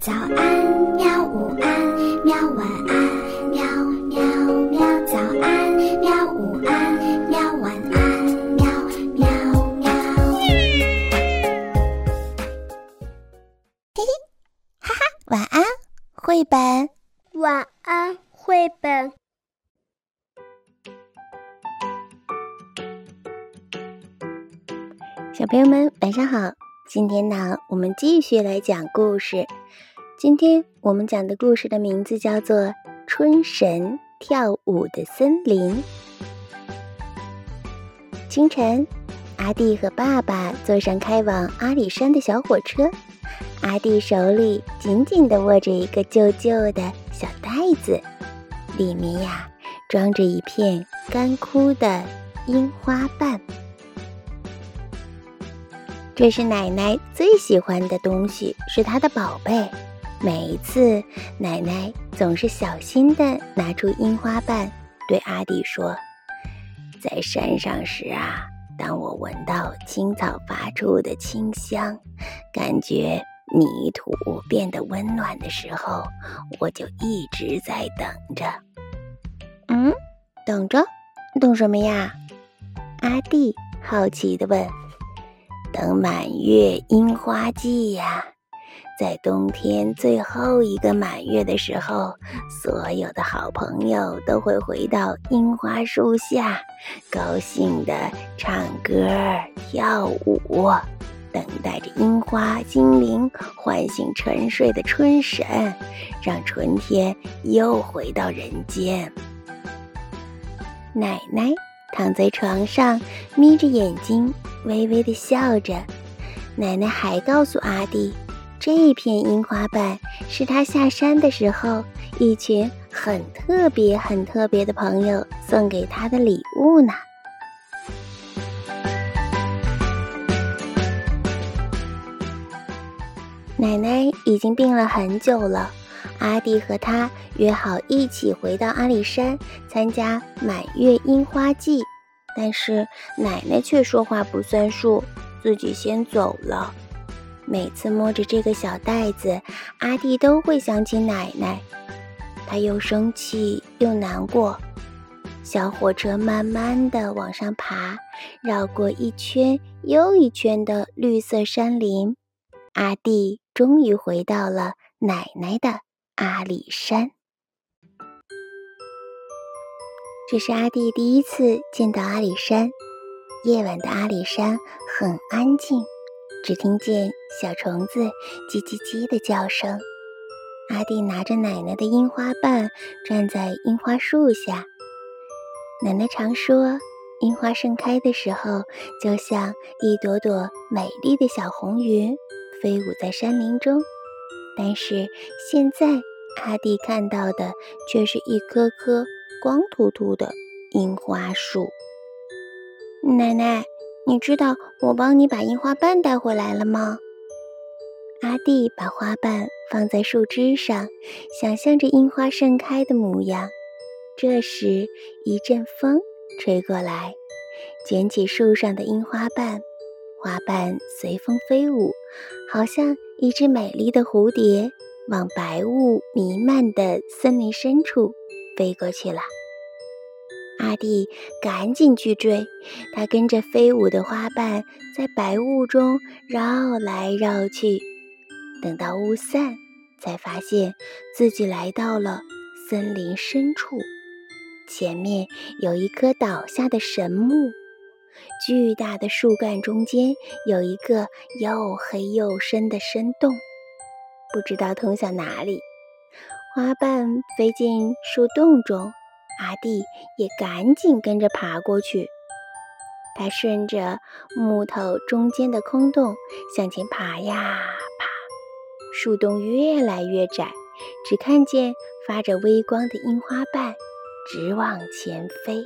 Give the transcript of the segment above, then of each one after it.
早安，喵！午安，喵！晚安，喵喵喵！早安，喵！午安，喵！晚安，喵喵喵！嘿嘿，哈哈，晚安，绘本。晚安，绘本。小朋友们，晚上好！今天呢，我们继续来讲故事。今天我们讲的故事的名字叫做《春神跳舞的森林》。清晨，阿弟和爸爸坐上开往阿里山的小火车。阿弟手里紧紧地握着一个旧旧的小袋子，里面呀装着一片干枯的樱花瓣。这是奶奶最喜欢的东西，是她的宝贝。每一次，奶奶总是小心地拿出樱花瓣，对阿弟说：“在山上时啊，当我闻到青草发出的清香，感觉泥土变得温暖的时候，我就一直在等着。”嗯，等着，等什么呀？阿弟好奇地问。等满月樱花季呀，在冬天最后一个满月的时候，所有的好朋友都会回到樱花树下，高兴地唱歌跳舞，等待着樱花精灵唤醒沉睡的春神，让春天又回到人间。奶奶。躺在床上，眯着眼睛，微微的笑着。奶奶还告诉阿弟，这片樱花瓣是他下山的时候，一群很特别、很特别的朋友送给他的礼物呢。奶奶已经病了很久了，阿弟和他约好一起回到阿里山参加满月樱花季。但是奶奶却说话不算数，自己先走了。每次摸着这个小袋子，阿弟都会想起奶奶，他又生气又难过。小火车慢慢的往上爬，绕过一圈又一圈的绿色山林，阿弟终于回到了奶奶的阿里山。这是阿弟第一次见到阿里山。夜晚的阿里山很安静，只听见小虫子叽叽叽的叫声。阿弟拿着奶奶的樱花瓣，站在樱花树下。奶奶常说，樱花盛开的时候，就像一朵朵美丽的小红云，飞舞在山林中。但是现在，阿弟看到的却是一棵棵。光秃秃的樱花树。奶奶，你知道我帮你把樱花瓣带回来了吗？阿弟把花瓣放在树枝上，想象着樱花盛开的模样。这时，一阵风吹过来，卷起树上的樱花瓣，花瓣随风飞舞，好像一只美丽的蝴蝶，往白雾弥漫的森林深处。飞过去了，阿弟赶紧去追，他跟着飞舞的花瓣在白雾中绕来绕去，等到雾散，才发现自己来到了森林深处。前面有一棵倒下的神木，巨大的树干中间有一个又黑又深的深洞，不知道通向哪里。花瓣飞进树洞中，阿弟也赶紧跟着爬过去。他顺着木头中间的空洞向前爬呀爬，树洞越来越窄，只看见发着微光的樱花瓣直往前飞。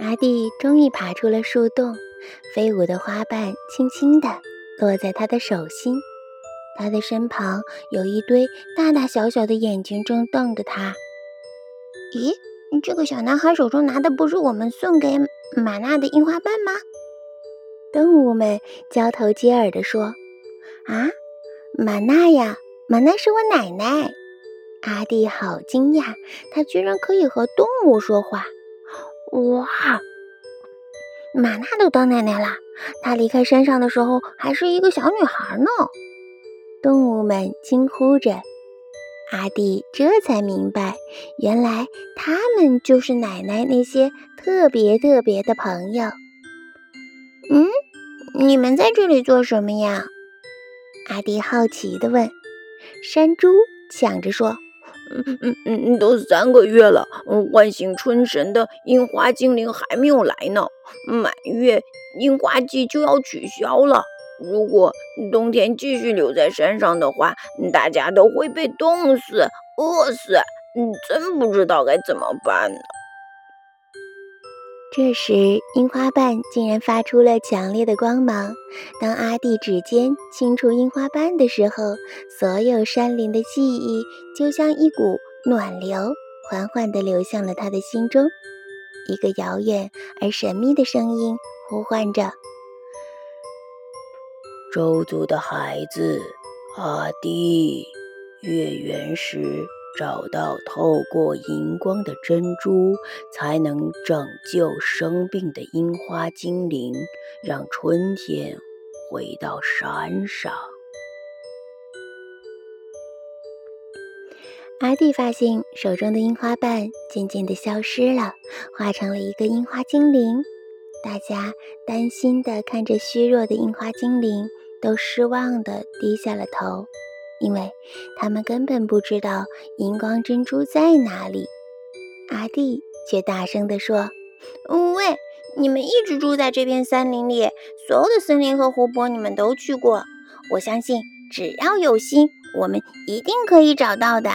阿弟终于爬出了树洞，飞舞的花瓣轻轻地落在他的手心。他的身旁有一堆大大小小的眼睛，正瞪着他。咦，这个小男孩手中拿的不是我们送给玛娜的樱花瓣吗？动物们交头接耳地说：“啊，玛娜呀，玛娜是我奶奶。”阿弟好惊讶，他居然可以和动物说话！哇，玛娜都当奶奶了，她离开山上的时候还是一个小女孩呢。动物们惊呼着。阿弟这才明白，原来他们就是奶奶那些特别特别的朋友。嗯，你们在这里做什么呀？阿弟好奇地问。山猪抢着说：“嗯嗯嗯，都三个月了，唤醒春神的樱花精灵还没有来呢，满月樱花季就要取消了。”如果冬天继续留在山上的话，大家都会被冻死、饿死。嗯，真不知道该怎么办呢。这时，樱花瓣竟然发出了强烈的光芒。当阿弟指尖轻触樱花瓣的时候，所有山林的记忆就像一股暖流，缓缓地流向了他的心中。一个遥远而神秘的声音呼唤着。周族的孩子阿弟，月圆时找到透过荧光的珍珠，才能拯救生病的樱花精灵，让春天回到山上。阿弟发现手中的樱花瓣渐渐地消失了，化成了一个樱花精灵。大家担心地看着虚弱的樱花精灵。都失望地低下了头，因为他们根本不知道荧光珍珠在哪里。阿弟却大声地说：“喂，你们一直住在这片森林里，所有的森林和湖泊你们都去过。我相信，只要有心，我们一定可以找到的。”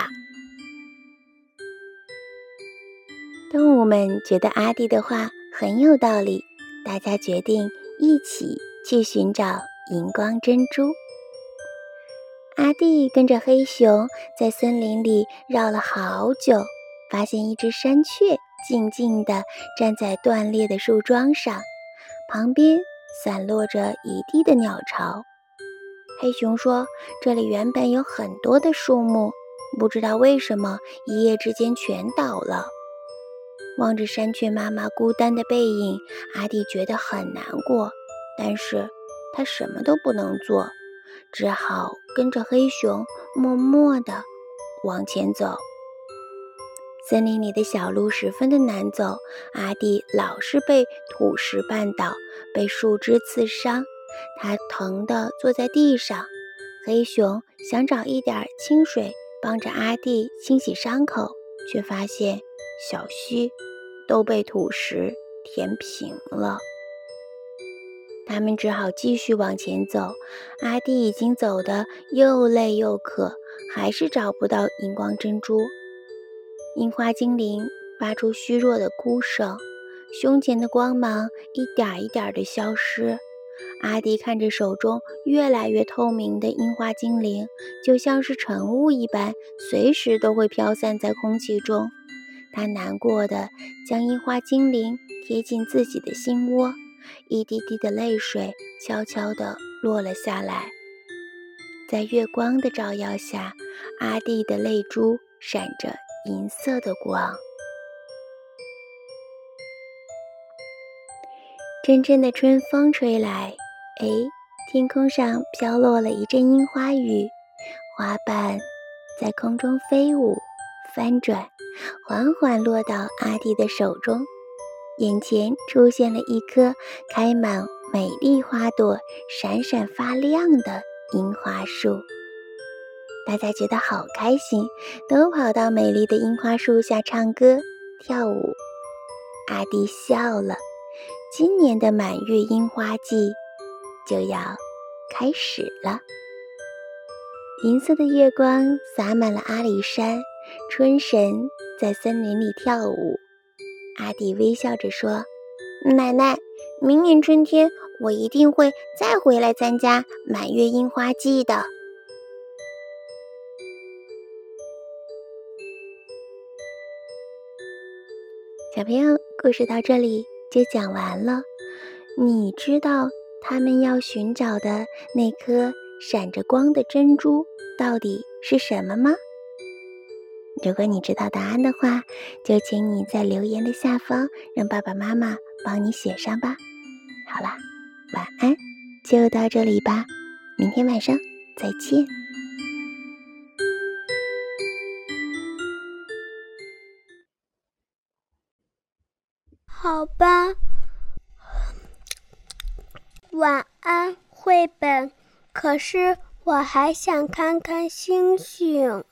动物们觉得阿弟的话很有道理，大家决定一起去寻找。荧光珍珠，阿弟跟着黑熊在森林里绕了好久，发现一只山雀静静地站在断裂的树桩上，旁边散落着一地的鸟巢。黑熊说：“这里原本有很多的树木，不知道为什么一夜之间全倒了。”望着山雀妈妈孤单的背影，阿弟觉得很难过，但是。他什么都不能做，只好跟着黑熊默默地往前走。森林里的小路十分的难走，阿弟老是被土石绊倒，被树枝刺伤，他疼得坐在地上。黑熊想找一点清水帮着阿弟清洗伤口，却发现小溪都被土石填平了。他们只好继续往前走。阿弟已经走得又累又渴，还是找不到荧光珍珠。樱花精灵发出虚弱的哭声，胸前的光芒一点一点地消失。阿弟看着手中越来越透明的樱花精灵，就像是晨雾一般，随时都会飘散在空气中。他难过的将樱花精灵贴进自己的心窝。一滴滴的泪水悄悄地落了下来，在月光的照耀下，阿弟的泪珠闪着银色的光。阵阵的春风吹来，哎，天空上飘落了一阵樱花雨，花瓣在空中飞舞、翻转，缓缓落到阿弟的手中。眼前出现了一棵开满美丽花朵、闪闪发亮的樱花树，大家觉得好开心，都跑到美丽的樱花树下唱歌跳舞。阿弟笑了，今年的满月樱花季就要开始了。银色的月光洒满了阿里山，春神在森林里跳舞。阿弟微笑着说：“奶奶，明年春天我一定会再回来参加满月樱花季的。”小朋友，故事到这里就讲完了。你知道他们要寻找的那颗闪着光的珍珠到底是什么吗？如果你知道答案的话，就请你在留言的下方让爸爸妈妈帮你写上吧。好啦，晚安，就到这里吧，明天晚上再见。好吧，晚安，绘本。可是我还想看看星星。